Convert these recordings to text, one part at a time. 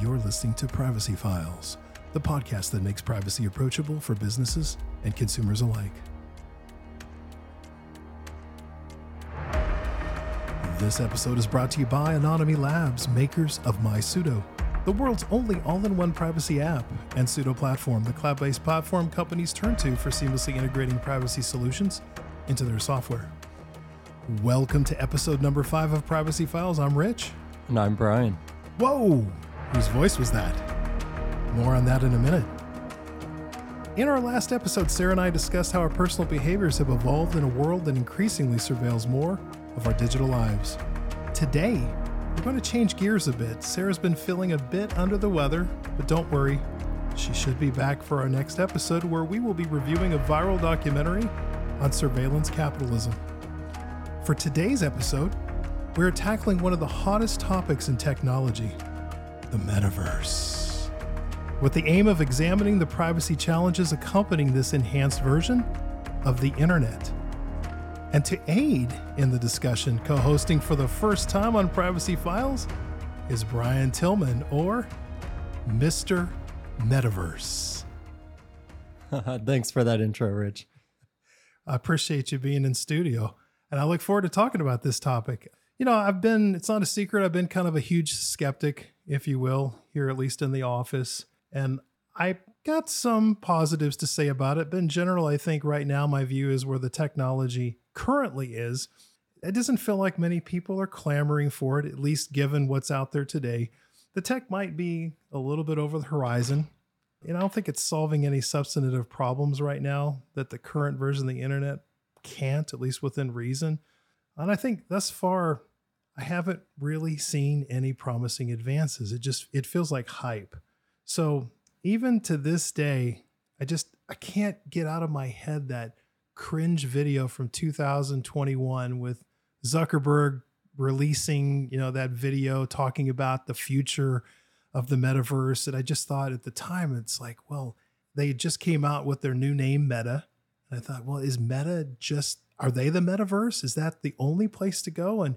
You're listening to Privacy Files, the podcast that makes privacy approachable for businesses and consumers alike. This episode is brought to you by Anonyome Labs, makers of MySudo, the world's only all in one privacy app, and Sudo Platform, the cloud based platform companies turn to for seamlessly integrating privacy solutions into their software. Welcome to episode number five of Privacy Files. I'm Rich. And I'm Brian. Whoa! Whose voice was that? More on that in a minute. In our last episode, Sarah and I discussed how our personal behaviors have evolved in a world that increasingly surveils more of our digital lives. Today, we're going to change gears a bit. Sarah's been feeling a bit under the weather, but don't worry, she should be back for our next episode where we will be reviewing a viral documentary on surveillance capitalism. For today's episode, we're tackling one of the hottest topics in technology the metaverse. With the aim of examining the privacy challenges accompanying this enhanced version of the internet. And to aid in the discussion, co hosting for the first time on Privacy Files is Brian Tillman, or Mr. Metaverse. Thanks for that intro, Rich. I appreciate you being in studio, and I look forward to talking about this topic. You know, I've been, it's not a secret, I've been kind of a huge skeptic, if you will, here at least in the office. And I got some positives to say about it, but in general, I think right now my view is where the technology currently is. It doesn't feel like many people are clamoring for it, at least given what's out there today. The tech might be a little bit over the horizon. And I don't think it's solving any substantive problems right now that the current version of the internet can't, at least within reason. And I think thus far, I haven't really seen any promising advances. It just it feels like hype. So even to this day, I just I can't get out of my head that cringe video from 2021 with Zuckerberg releasing, you know, that video talking about the future of the metaverse. And I just thought at the time, it's like, well, they just came out with their new name, Meta. And I thought, well, is Meta just, are they the metaverse? Is that the only place to go? And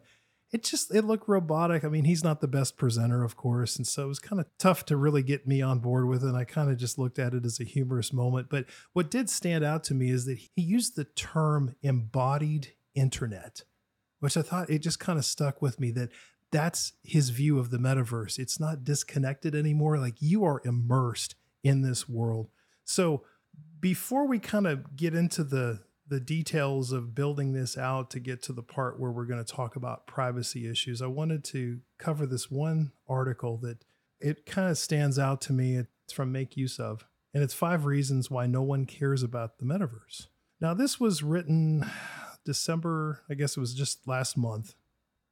it just it looked robotic. I mean, he's not the best presenter, of course, and so it was kind of tough to really get me on board with it. And I kind of just looked at it as a humorous moment. But what did stand out to me is that he used the term embodied internet, which I thought it just kind of stuck with me that that's his view of the metaverse. It's not disconnected anymore. Like you are immersed in this world. So before we kind of get into the the details of building this out to get to the part where we're going to talk about privacy issues, I wanted to cover this one article that it kind of stands out to me. It's from Make Use of, and it's five reasons why no one cares about the metaverse. Now, this was written December, I guess it was just last month.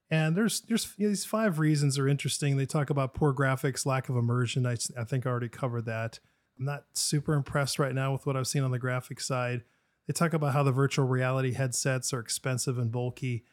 And there's there's these five reasons are interesting. They talk about poor graphics, lack of immersion. I, I think I already covered that. I'm not super impressed right now with what I've seen on the graphic side. They talk about how the virtual reality headsets are expensive and bulky.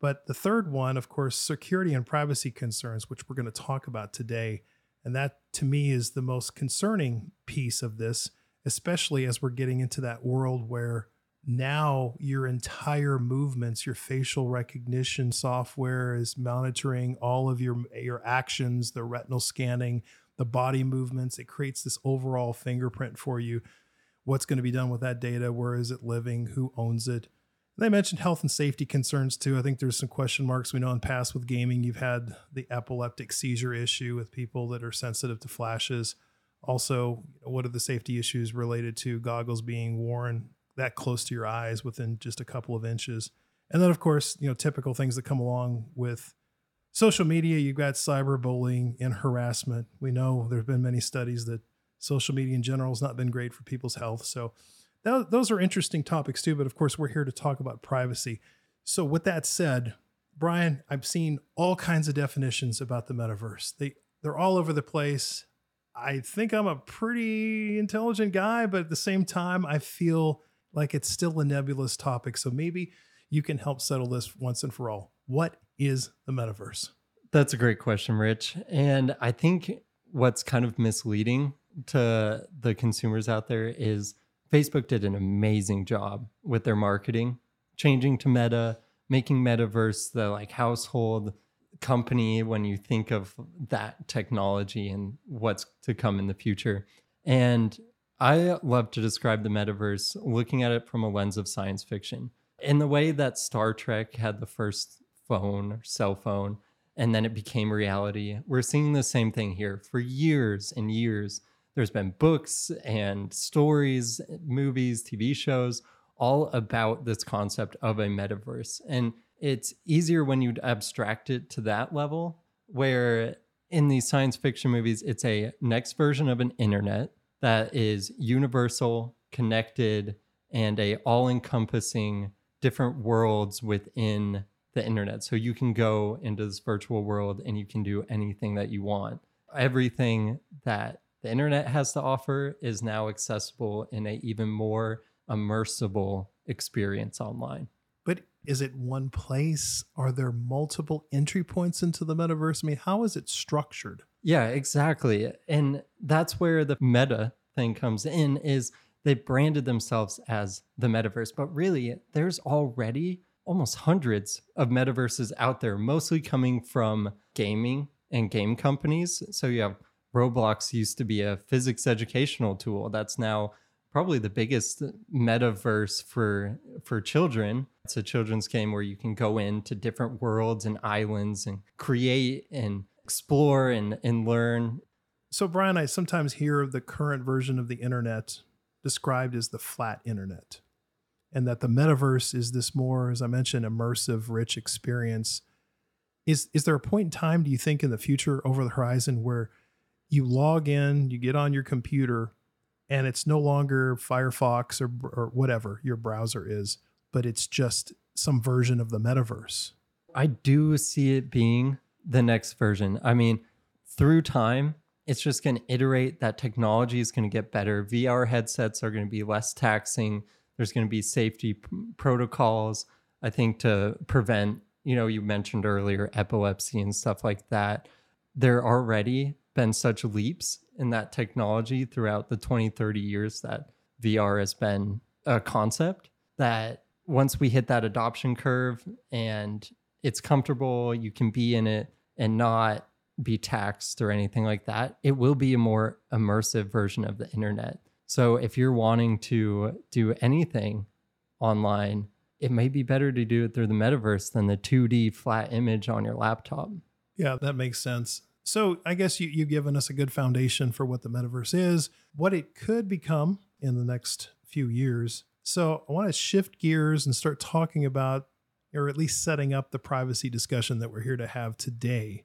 But the third one, of course, security and privacy concerns, which we're going to talk about today. And that to me is the most concerning piece of this, especially as we're getting into that world where now your entire movements, your facial recognition software is monitoring all of your your actions, the retinal scanning, the body movements. It creates this overall fingerprint for you what's going to be done with that data, where is it living, who owns it. They mentioned health and safety concerns too. I think there's some question marks. We know in past with gaming, you've had the epileptic seizure issue with people that are sensitive to flashes. Also, what are the safety issues related to goggles being worn that close to your eyes within just a couple of inches? And then, of course, you know, typical things that come along with social media. You've got cyberbullying and harassment. We know there have been many studies that social media in general has not been great for people's health. So th- those are interesting topics too. But of course, we're here to talk about privacy. So with that said, Brian, I've seen all kinds of definitions about the metaverse. They they're all over the place. I think I'm a pretty intelligent guy, but at the same time, I feel like it's still a nebulous topic. So maybe you can help settle this once and for all. What is the metaverse? That's a great question, Rich. And I think what's kind of misleading to the consumers out there is Facebook did an amazing job with their marketing, changing to Meta, making Metaverse the like household company when you think of that technology and what's to come in the future. And I love to describe the metaverse looking at it from a lens of science fiction. In the way that Star Trek had the first phone or cell phone and then it became reality, we're seeing the same thing here for years and years. There's been books and stories, movies, TV shows, all about this concept of a metaverse. And it's easier when you abstract it to that level, where in these science fiction movies, it's a next version of an internet that is universal, connected, and a all-encompassing different worlds within the internet. So you can go into this virtual world and you can do anything that you want. Everything that the internet has to offer is now accessible in a even more immersible experience online. But is it one place? Are there multiple entry points into the metaverse? I mean, how is it structured? Yeah, exactly. And that's where the meta thing comes in is they branded themselves as the metaverse, but really there's already almost hundreds of metaverses out there, mostly coming from gaming and game companies. So you have Roblox used to be a physics educational tool that's now probably the biggest metaverse for for children. It's a children's game where you can go into different worlds and islands and create and explore and, and learn. So Brian, I sometimes hear the current version of the internet described as the flat internet. And that the metaverse is this more, as I mentioned, immersive, rich experience. Is is there a point in time, do you think, in the future over the horizon where you log in, you get on your computer, and it's no longer Firefox or, or whatever your browser is, but it's just some version of the metaverse. I do see it being the next version. I mean, through time, it's just going to iterate. That technology is going to get better. VR headsets are going to be less taxing. There's going to be safety p- protocols, I think, to prevent, you know, you mentioned earlier epilepsy and stuff like that. There already been such leaps in that technology throughout the 20, 30 years that VR has been a concept that once we hit that adoption curve and it's comfortable, you can be in it and not be taxed or anything like that, it will be a more immersive version of the internet. So if you're wanting to do anything online, it may be better to do it through the metaverse than the 2D flat image on your laptop. Yeah, that makes sense. So I guess you, you've given us a good foundation for what the metaverse is, what it could become in the next few years. So I want to shift gears and start talking about, or at least setting up the privacy discussion that we're here to have today.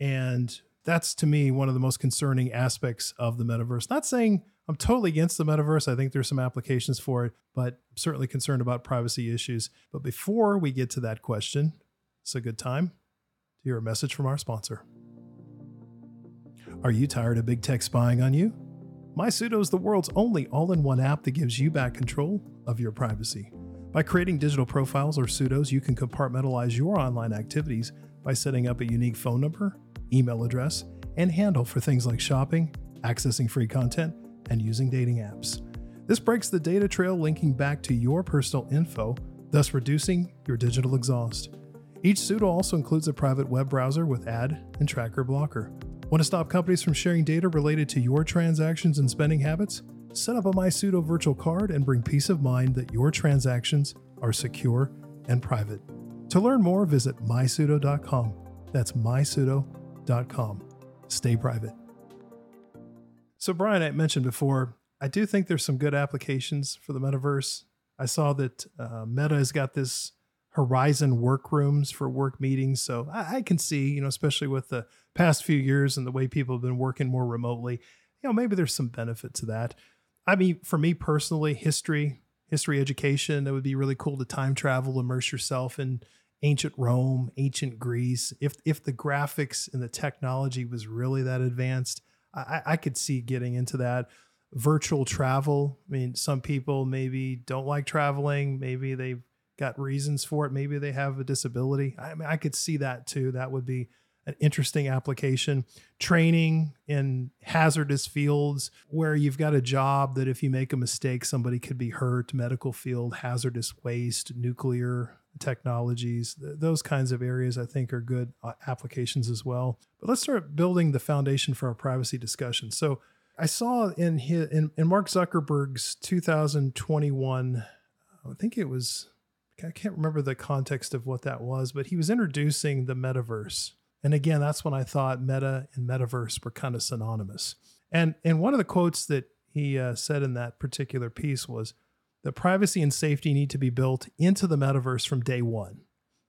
And that's to me one of the most concerning aspects of the metaverse. Not saying I'm totally against the metaverse. I think there's some applications for it, but I'm certainly concerned about privacy issues. But before we get to that question, it's a good time to hear a message from our sponsor. Are you tired of big tech spying on you? MySudo is the world's only all in one app that gives you back control of your privacy. By creating digital profiles or Sudos, you can compartmentalize your online activities by setting up a unique phone number, email address, and handle for things like shopping, accessing free content, and using dating apps. This breaks the data trail linking back to your personal info, thus reducing your digital exhaust. Each Sudo also includes a private web browser with ad and tracker blocker. Want to stop companies from sharing data related to your transactions and spending habits? Set up a MySudo virtual card and bring peace of mind that your transactions are secure and private. To learn more, visit mysudo.com. That's mysudo.com. Stay private. So, Brian, I mentioned before, I do think there's some good applications for the metaverse. I saw that uh, Meta has got this Horizon workrooms for work meetings. So I, I, can see, you know, especially with the past few years and the way people have been working more remotely, you know, maybe there's some benefit to that. I mean, for me personally, history, history education, it would be really cool to time travel, immerse yourself in ancient Rome, ancient Greece. If if the graphics and the technology was really that advanced, I, I could see getting into that virtual travel. I mean, some people maybe don't like traveling. Maybe they've got reasons for it. Maybe they have a disability. I mean, I could see that too. That would be an interesting application. Training in hazardous fields where you've got a job that if you make a mistake, somebody could be hurt, medical field, hazardous waste, nuclear, technologies. Th- those kinds of areas I think are good uh, applications as well. But let's start building the foundation for our privacy discussion. So I saw in his, in, in Mark Zuckerberg's 2021, I think it was I can't remember the context of what that was, but he was introducing the metaverse. And again, that's when I thought meta and metaverse were kind of synonymous. And and one of the quotes that he uh, said in that particular piece was that privacy and safety need to be built into the metaverse from day one.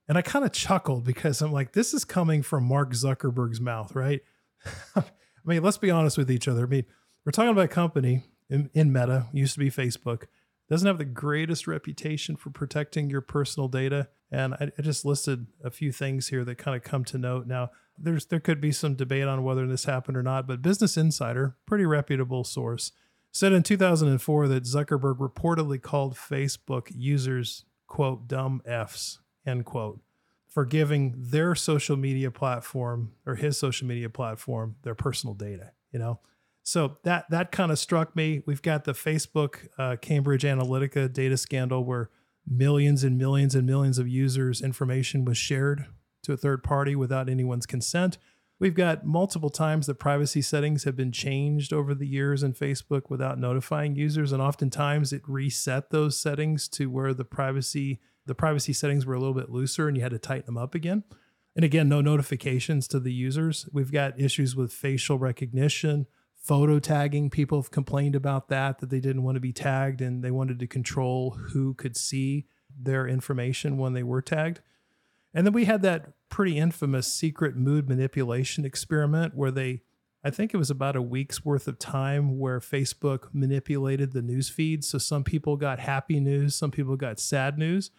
And I kind of chuckled because I'm like, this is coming from Mark Zuckerberg's mouth, right? I mean, let's be honest with each other. I mean, we're talking about a company in, in Meta, used to be Facebook, doesn't have the greatest reputation for protecting your personal data. And I, I, just listed a few things here that kind of come to note. Now, there's there could be some debate on whether this happened or not, but Business Insider, pretty reputable source, said in 2004 that Zuckerberg reportedly called Facebook users quote dumb f's end quote for giving their social media platform or his social media platform their personal data. You know, so that that kind of struck me. We've got the Facebook uh, Cambridge Analytica data scandal where millions and millions and millions of users' information was shared to a third party without anyone's consent. We've got multiple times the privacy settings have been changed over the years in Facebook without notifying users, and oftentimes it reset those settings to where the privacy the privacy settings were a little bit looser, and you had to tighten them up again. And again, no notifications to the users. We've got issues with facial recognition photo tagging. People have complained about that that they didn't want to be tagged and they wanted to control who could see their information when they were tagged. And then we had that pretty infamous secret mood manipulation experiment where they i think it was about a week's worth of time where facebook manipulated the news feed. So some people got happy news some people got sad news.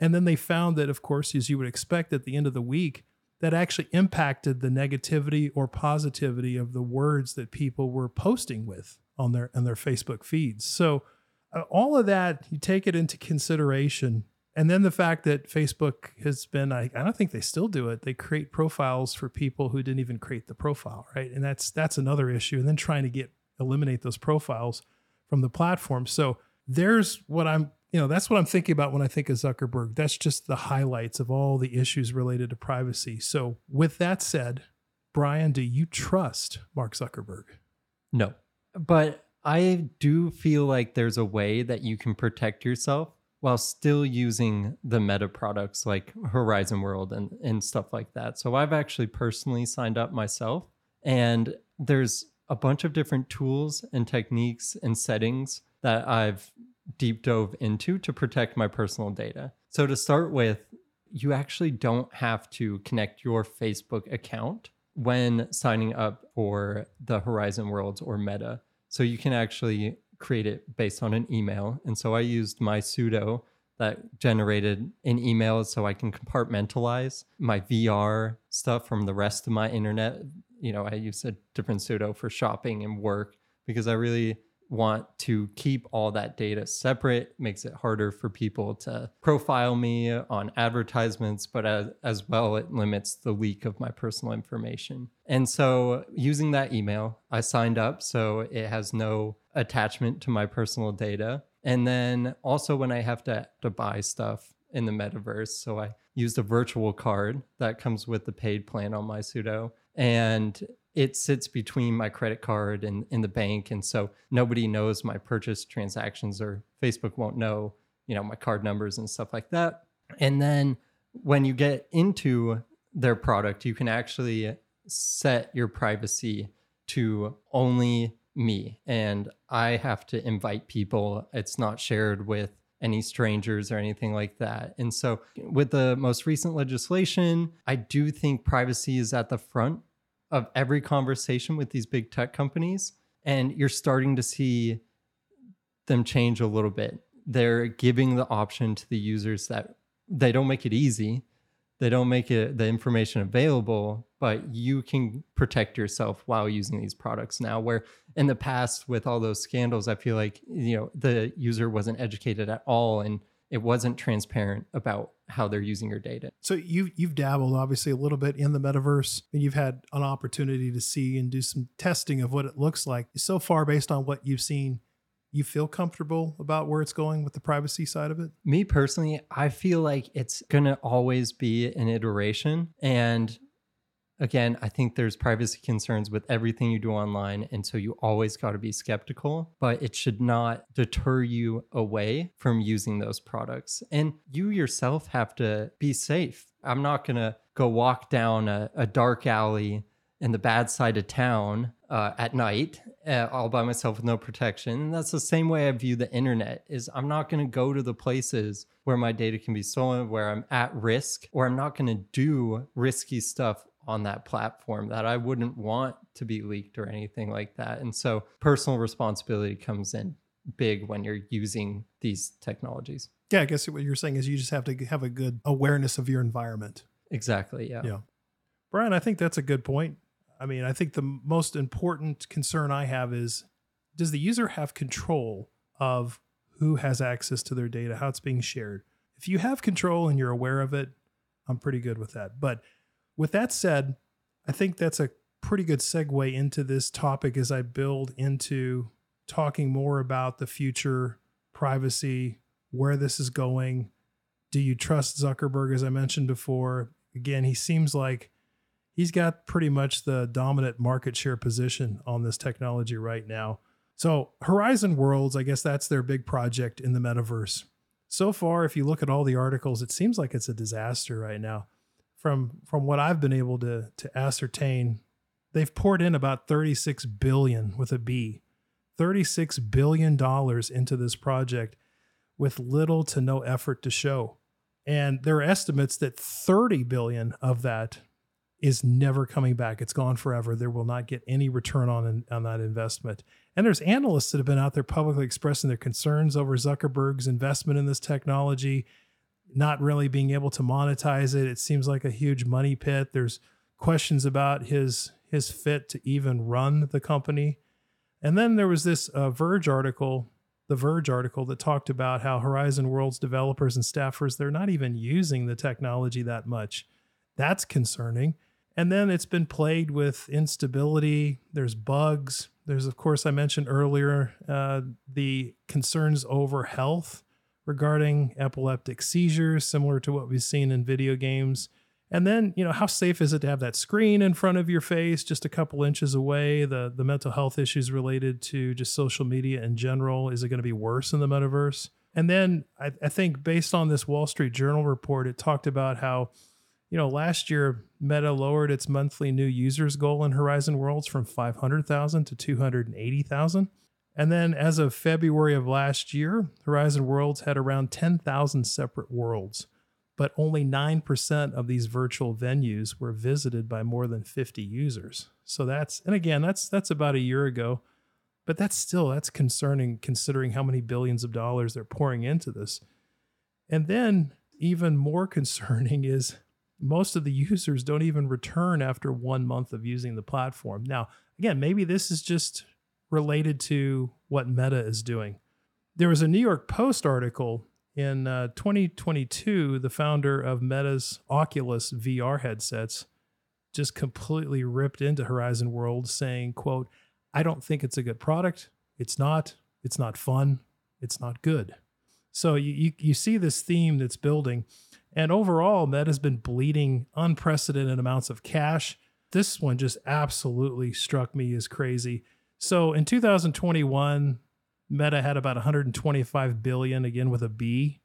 And then they found that of course as you would expect at the end of the week that actually impacted the negativity or positivity of the words that people were posting with on their on their Facebook feeds. So uh, all of that you take it into consideration and then the fact that Facebook has been I, I don't think they still do it. They create profiles for people who didn't even create the profile, right? And that's that's another issue and then trying to get eliminate those profiles from the platform. So there's what I'm you know, that's what I'm thinking about when I think of Zuckerberg. That's just the highlights of all the issues related to privacy. So, with that said, Brian, do you trust Mark Zuckerberg? No. But I do feel like there's a way that you can protect yourself while still using the meta products like Horizon World and, and stuff like that. So I've actually personally signed up myself, and there's a bunch of different tools and techniques and settings that I've deep dove into to protect my personal data. So, to start with, you actually don't have to connect your Facebook account when signing up for the Horizon Worlds or Meta. So, you can actually create it based on an email. And so, I used my Sudo that generated an email so I can compartmentalize my VR stuff from the rest of my internet. You know, I use a different Sudo for shopping and work because I really want to keep all that data separate makes it harder for people to profile me on advertisements but as, as well it limits the leak of my personal information. And so using that email i signed up so it has no attachment to my personal data. And then also when i have to, to buy stuff in the metaverse so i used a virtual card that comes with the paid plan on MySudo. And it sits between my credit card and in the bank and so nobody knows my purchase transactions or facebook won't know you know my card numbers and stuff like that and then when you get into their product you can actually set your privacy to only me and i have to invite people it's not shared with any strangers or anything like that. And so, with the most recent legislation, I do think privacy is at the front of every conversation with these big tech companies and you're starting to see them change a little bit. They're giving the option to the users that they don't make it easy they don't make it the information available but you can protect yourself while using these products now where in the past with all those scandals i feel like you know the user wasn't educated at all and it wasn't transparent about how they're using your data. So you've you've dabbled obviously a little bit in the metaverse and you've had an opportunity to see and do some testing of what it looks like. So far, based on what you've seen, you feel comfortable about where it's going with the privacy side of it? Me personally, I feel like it's going to always be an iteration. And again, I think there's privacy concerns with everything you do online. And so you always got to be skeptical, but it should not deter you away from using those products. And you yourself have to be safe. I'm not going to go walk down a, a dark alley in the bad side of town uh, at night uh, all by myself with no protection and that's the same way i view the internet is i'm not going to go to the places where my data can be stolen where i'm at risk or i'm not going to do risky stuff on that platform that i wouldn't want to be leaked or anything like that and so personal responsibility comes in big when you're using these technologies Yeah, I guess what you're saying is you just have to have a good awareness of your environment. exactly yeah Yeah. Brian, I think that's a good point. I mean, I think the most important concern I have is does the user have control of who has access to their data, how it's being shared? If you have control and you're aware of it, I'm pretty good with that. But with that said, I think that's a pretty good segue into this topic as I build into talking more about the future, privacy, where this is going. Do you trust Zuckerberg, as I mentioned before? Again, he seems like he's got pretty much the dominant market share position on this technology right now. So, Horizon Worlds, I guess that's their big project in the metaverse. So far, if you look at all the articles, it seems like it's a disaster right now. From from what I've been able to to ascertain, they've poured in about 36 billion with a B. 36 billion dollars into this project with little to no effort to show. And there are estimates that 30 billion of that is never coming back. It's gone forever. There will not get any return on on that investment. And there's analysts that have been out there publicly expressing their concerns over Zuckerberg's investment in this technology, not really being able to monetize it. It seems like a huge money pit. There's questions about his his fit to even run the company. And then there was this uh, Verge article, the Verge article that talked about how Horizon Worlds developers and staffers they're not even using the technology that much. That's concerning. And then it's been plagued with instability. There's bugs. There's, of course, I mentioned earlier uh, the concerns over health regarding epileptic seizures, similar to what we've seen in video games. And then, you know, how safe is it to have that screen in front of your face, just a couple inches away? The the mental health issues related to just social media in general. Is it going to be worse in the metaverse? And then I, I think based on this Wall Street Journal report, it talked about how you know, last year Meta lowered its monthly new users goal in Horizon Worlds from 500,000 to 280,000. And then as of February of last year, Horizon Worlds had around 10,000 separate worlds, but only 9% of these virtual venues were visited by more than 50 users. So that's and again, that's that's about a year ago, but that's still that's concerning considering how many billions of dollars they're pouring into this. And then even more concerning is most of the users don't even return after one month of using the platform. Now, again, maybe this is just related to what Meta is doing. There was a New York Post article in uh, 2022. The founder of Meta's Oculus VR headsets just completely ripped into Horizon World, saying, "quote I don't think it's a good product. It's not. It's not fun. It's not good." So you you, you see this theme that's building. And overall, Meta's been bleeding unprecedented amounts of cash. This one just absolutely struck me as crazy. So in 2021, Meta had about 125 billion, again with a B,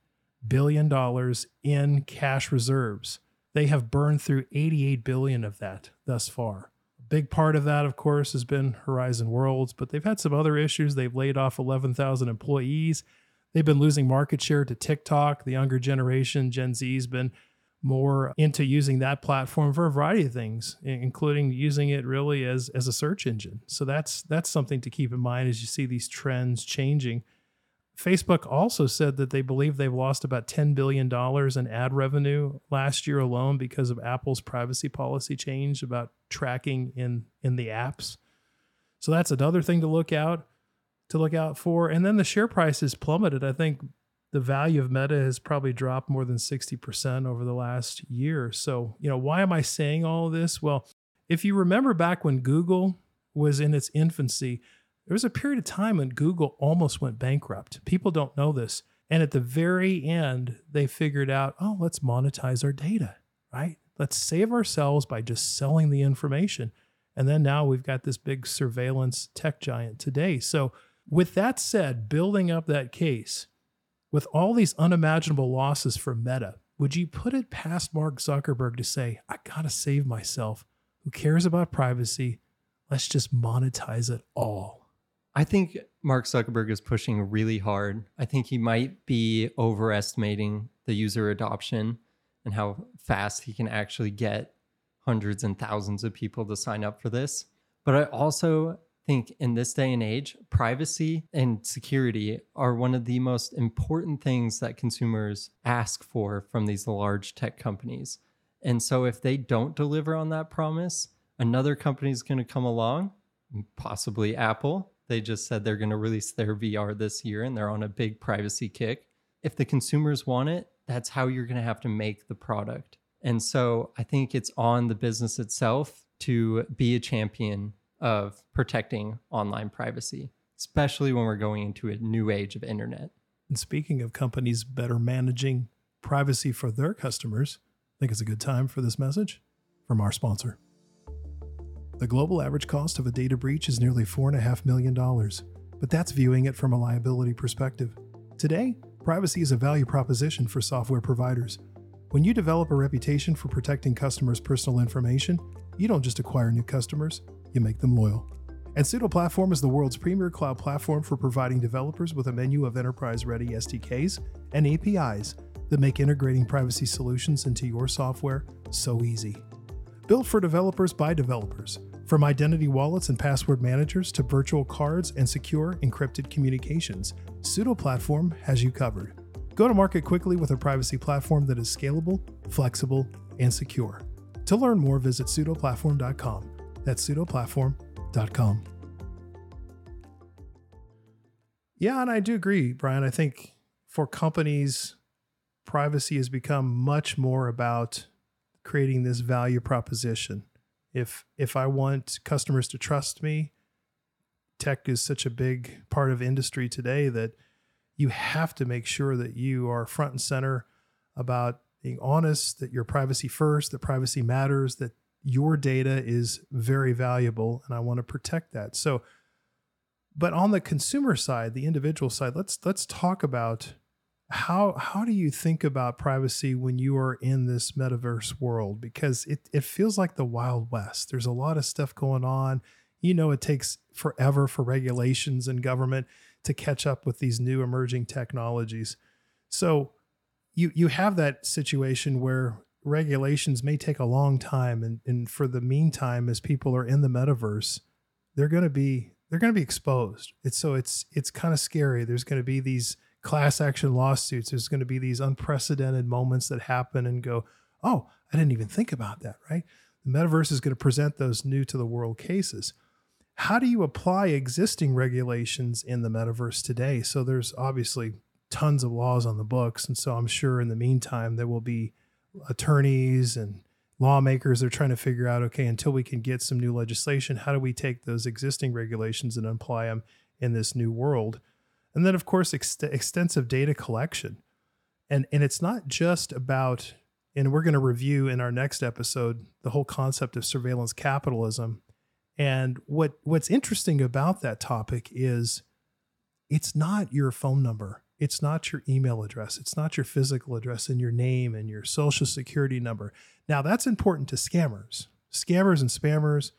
billion dollars in cash reserves. They have burned through 88 billion of that thus far. A big part of that, of course, has been Horizon Worlds, but they've had some other issues. They've laid off 11,000 employees. They've been losing market share to TikTok. The younger generation, Gen Z, has been more into using that platform for a variety of things, including using it really as as a search engine. So that's that's something to keep in mind as you see these trends changing. Facebook also said that they believe they've lost about $10 billion in ad revenue last year alone because of Apple's privacy policy change about tracking in in the apps. So that's another thing to look out to look out for. And then the share price has plummeted. I think the value of Meta has probably dropped more than 60% over the last year. So, you know, why am I saying all of this? Well, if you remember back when Google was in its infancy, There was a period of time when Google almost went bankrupt. People don't know this. And at the very end, they figured out, oh, let's monetize our data, right? Let's save ourselves by just selling the information. And then now we've got this big surveillance tech giant today. So, with that said, building up that case, with all these unimaginable losses for Meta, would you put it past Mark Zuckerberg to say, I got to save myself? Who cares about privacy? Let's just monetize it all. I think Mark Zuckerberg is pushing really hard. I think he might be overestimating the user adoption and how fast he can actually get hundreds and thousands of people to sign up for this. But I also think in this day and age, privacy and security are one of the most important things that consumers ask for from these large tech companies. And so if they don't deliver on that promise, another company is going to come along, possibly Apple. They just said they're going to release their VR this year and they're on a big privacy kick. If the consumers want it, that's how you're going to have to make the product. And so I think it's on the business itself to be a champion of protecting online privacy, especially when we're going into a new age of internet. And speaking of companies better managing privacy for their customers, I think it's a good time for this message from our sponsor. The global average cost of a data breach is nearly $4.5 million, but that's viewing it from a liability perspective. Today, privacy is a value proposition for software providers. When you develop a reputation for protecting customers' personal information, you don't just acquire new customers, you make them loyal. And Sudo Platform is the world's premier cloud platform for providing developers with a menu of enterprise ready SDKs and APIs that make integrating privacy solutions into your software so easy. Built for developers by developers, from identity wallets and password managers to virtual cards and secure encrypted communications, Sudo Platform has you covered. Go to market quickly with a privacy platform that is scalable, flexible, and secure. To learn more, visit sudoplatform.com. That's sudoplatform.com. Yeah, and I do agree, Brian. I think for companies, privacy has become much more about creating this value proposition. If if I want customers to trust me, tech is such a big part of industry today that you have to make sure that you are front and center about being honest, that your privacy first, that privacy matters, that your data is very valuable and I want to protect that. So but on the consumer side, the individual side, let's let's talk about how how do you think about privacy when you are in this metaverse world because it it feels like the wild west. There's a lot of stuff going on. You know it takes forever for regulations and government to catch up with these new emerging technologies. So you you have that situation where regulations may take a long time and, and for the meantime as people are in the metaverse they're going to be they're going to be exposed. It's so it's it's kind of scary. There's going to be these class action lawsuits. There's going to be these unprecedented moments that happen and go oh i didn't even think about that right? The metaverse is going to present those new to the world cases. How do you apply existing regulations in the metaverse today? So there's obviously tons of laws on the books and so i'm sure in the meantime there will be attorneys and lawmakers are trying to figure out okay until we can get some new legislation how do we take those existing regulations and apply them in this new world? And then of course ex- extensive data collection. And and it's not just about and we're going to review in our next episode the whole concept of surveillance capitalism. And what what's interesting about that topic is it's not your phone number it's not your email address. It's not your physical address and your name and your social security number. Now, that's important to scammers. Scammers and spammers,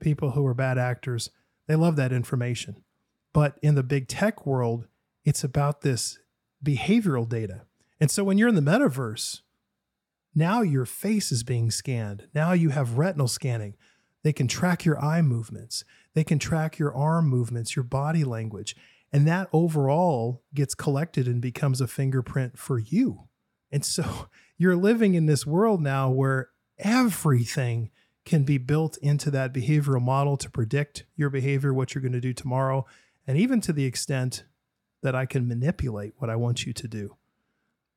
people who are bad actors, they love that information. But in the big tech world, it's about this behavioral data. And so when you're in the metaverse, now your face is being scanned. Now you have retinal scanning. They can track your eye movements. They can track your arm movements, your body language. And that overall gets collected and becomes a fingerprint for you. And so you're living in this world now where everything can be built into that behavioral model to predict your behavior, what you're going to do tomorrow, and even to the extent that I can manipulate what I want you to do.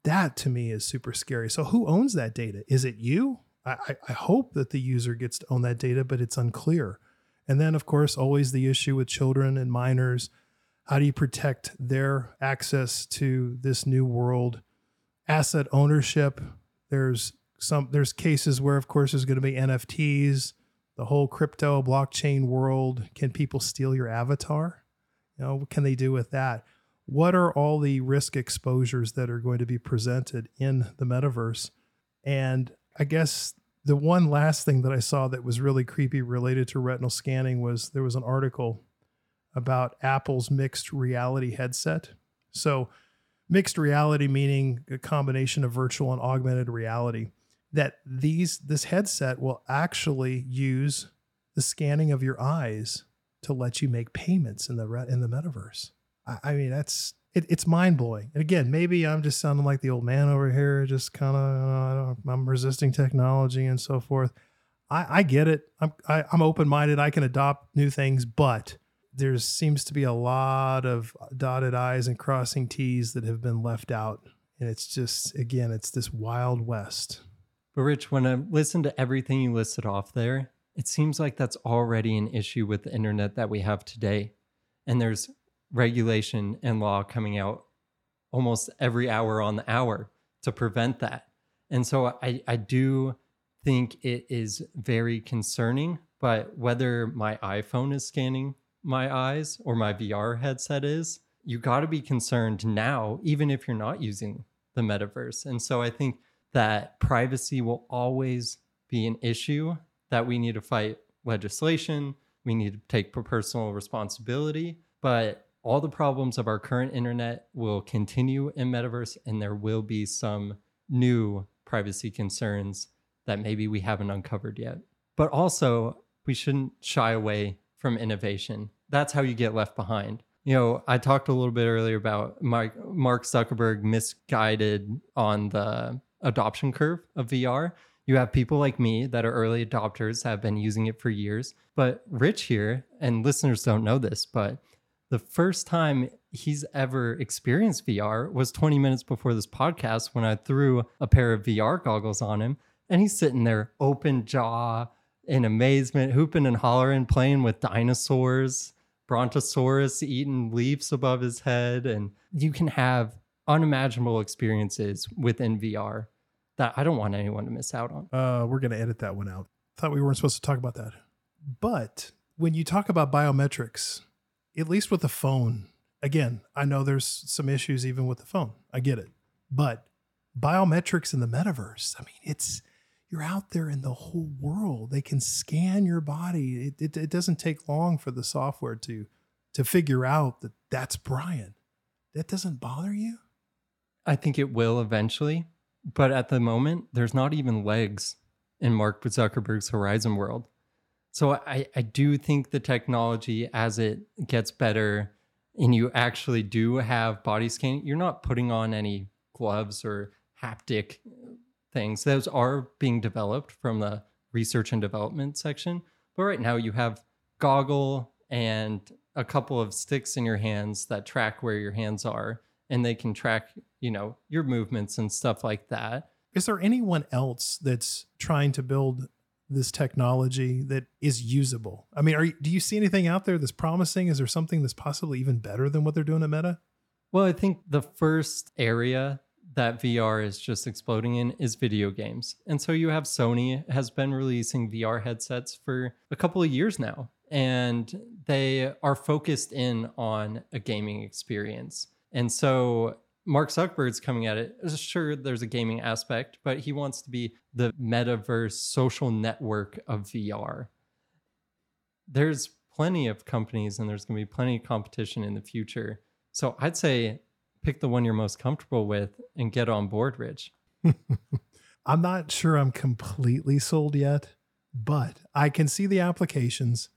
That to me is super scary. So, who owns that data? Is it you? I, I hope that the user gets to own that data, but it's unclear. And then, of course, always the issue with children and minors. How do you protect their access to this new world? Asset ownership. There's some there's cases where, of course, there's going to be NFTs, the whole crypto blockchain world. Can people steal your avatar? You know, what can they do with that? What are all the risk exposures that are going to be presented in the metaverse? And I guess the one last thing that I saw that was really creepy related to retinal scanning was there was an article about Apple's mixed reality headset. So, mixed reality meaning a combination of virtual and augmented reality that these this headset will actually use the scanning of your eyes to let you make payments in the in the metaverse. I, I mean, that's it, it's mind blowing. And again, maybe I'm just sounding like the old man over here, just kind of I'm resisting technology and so forth. I, I get it. I'm I, am i am open minded. I can adopt new things, but there seems to be a lot of dotted I's and crossing T's that have been left out. And it's just, again, it's this wild west. But Rich, when I listen to everything you listed off there, it seems like that's already an issue with the internet that we have today. And there's regulation and law coming out almost every hour on the hour to prevent that. And so I, I do think it is very concerning. But whether my iPhone is scanning my eyes or my VR headset is, you got to be concerned now, even if you're not using the metaverse. And so I think that privacy will always be an issue that we need to fight legislation. We need to take personal responsibility. But all the problems of our current internet will continue in metaverse, and there will be some new privacy concerns that maybe we haven't uncovered yet. But also, we shouldn't shy away from innovation. That's how you get left behind. You know, I talked a little bit earlier about Mark, Mark Zuckerberg misguided on the adoption curve of VR. You have people like me that are early adopters, have been using it for years. But Rich here, and listeners don't know this, but the first time he's ever experienced VR was 20 minutes before this podcast when I threw a pair of VR goggles on him. And he's sitting there, open jaw, in amazement, hooping and hollering, playing with dinosaurs, Brontosaurus eating leaves above his head. And you can have unimaginable experiences within VR that I don't want anyone to miss out on. Uh, we're going to edit that one out. Thought we weren't supposed to talk about that. But when you talk about biometrics, at least with the phone, again, I know there's some issues even with the phone. I get it. But biometrics in the metaverse, I mean, it's you're out there in the whole world. They can scan your body. It, it, it doesn't take long for the software to to figure out that that's Brian. That doesn't bother you? I think it will eventually, but at the moment, there's not even legs in Mark Zuckerberg's Horizon world. So I, I do think the technology, as it gets better and you actually do have body scanning, you're not putting on any gloves or haptic things. Those are being developed from the research and development section. But right now you have goggle and a couple of sticks in your hands that track where your hands are and they can track, you know, your movements and stuff like that. Is there anyone else that's trying to build this technology that is usable? I mean, are you, do you see anything out there that's promising? Is there something that's possibly even better than what they're doing at Meta? Well, I think the first area that VR is just exploding in is video games. And so you have Sony has been releasing VR headsets for a couple of years now and they are focused in on a gaming experience. And so Mark Zuckerberg's coming at it. Sure, there's a gaming aspect, but he wants to be the metaverse social network of VR. There's plenty of companies and there's going to be plenty of competition in the future. So I'd say pick the one you're most comfortable with and get on board, Rich. I'm not sure I'm completely sold yet, but I can see the applications.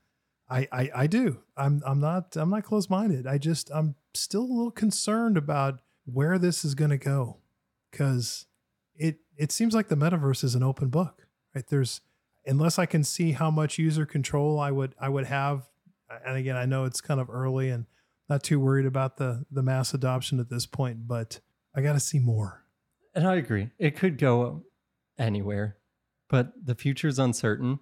I, I, I do. I'm I'm not I'm not close minded. I just I'm still a little concerned about where this is going to go because it it seems like the metaverse is an open book right there's unless i can see how much user control i would i would have and again i know it's kind of early and not too worried about the the mass adoption at this point but i got to see more and i agree it could go anywhere but the future is uncertain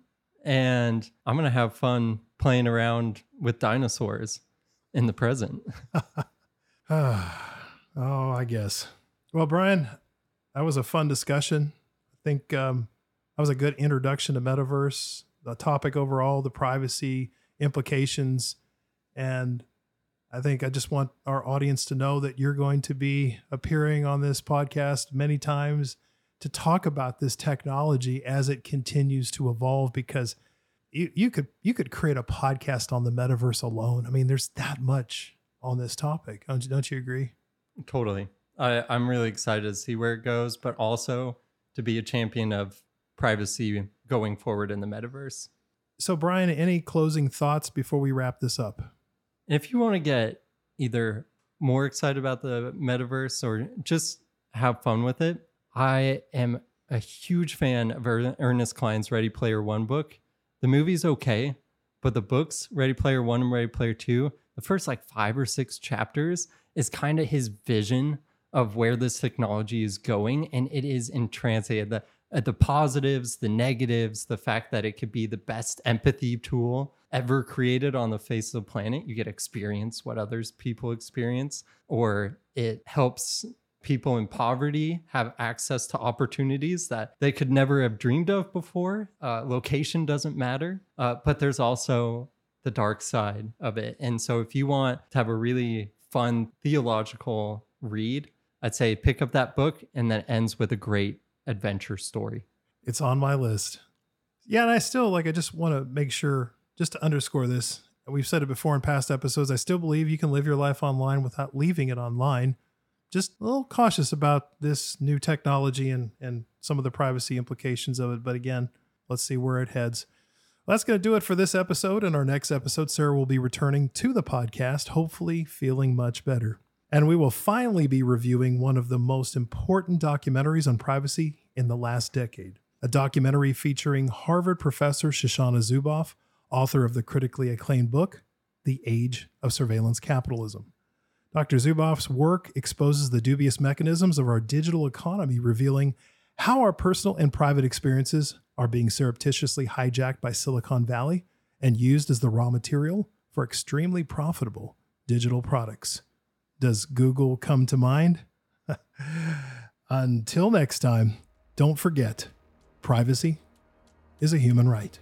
and I'm going to have fun playing around with dinosaurs in the present. oh, I guess. Well, Brian, that was a fun discussion. I think um, that was a good introduction to metaverse, the topic overall, the privacy implications, and I think I just want our audience to know that you're going to be appearing on this podcast many times to talk about this technology as it continues to evolve because you, you could you could create a podcast on the metaverse alone. I mean, there's that much on this topic. Don't you, don't you agree? Totally. I, I'm really excited to see where it goes, but also to be a champion of privacy going forward in the metaverse. So, Brian, any closing thoughts before we wrap this up? If you want to get either more excited about the metaverse or just have fun with it, I am a huge fan of Ernest Cline's Ready Player One book. The movie's okay, but the books, Ready Player One and Ready Player Two, the first like five or six chapters is kind of his vision of where this technology is going. And it is entrancing. The, uh, the positives, the negatives, the fact that it could be the best empathy tool ever created on the face of the planet. You get experience what others people experience, or it helps people in poverty have access to opportunities that they could never have dreamed of before. Uh, location doesn't matter, uh, but there's also the dark side of it. And so, if you want to have a really fun theological read, I'd say pick up that book and then ends with a great adventure story. It's on my list. Yeah, and I still like I just want to make sure just to underscore this. We've said it before in past episodes. I still believe you can live your life online without leaving it online just a little cautious about this new technology and, and some of the privacy implications of it. But again, let's see where it heads. Well, that's going to do it for this episode. In our next episode, Sarah will be returning to the podcast, hopefully feeling much better. And we will finally be reviewing one of the most important documentaries on privacy in the last decade a documentary featuring Harvard professor Shoshana Zuboff, author of the critically acclaimed book, The Age of Surveillance Capitalism. Dr. Zuboff's work exposes the dubious mechanisms of our digital economy, revealing how our personal and private experiences are being surreptitiously hijacked by Silicon Valley and used as the raw material for extremely profitable digital products. Does Google come to mind? Until next time, don't forget privacy is a human right.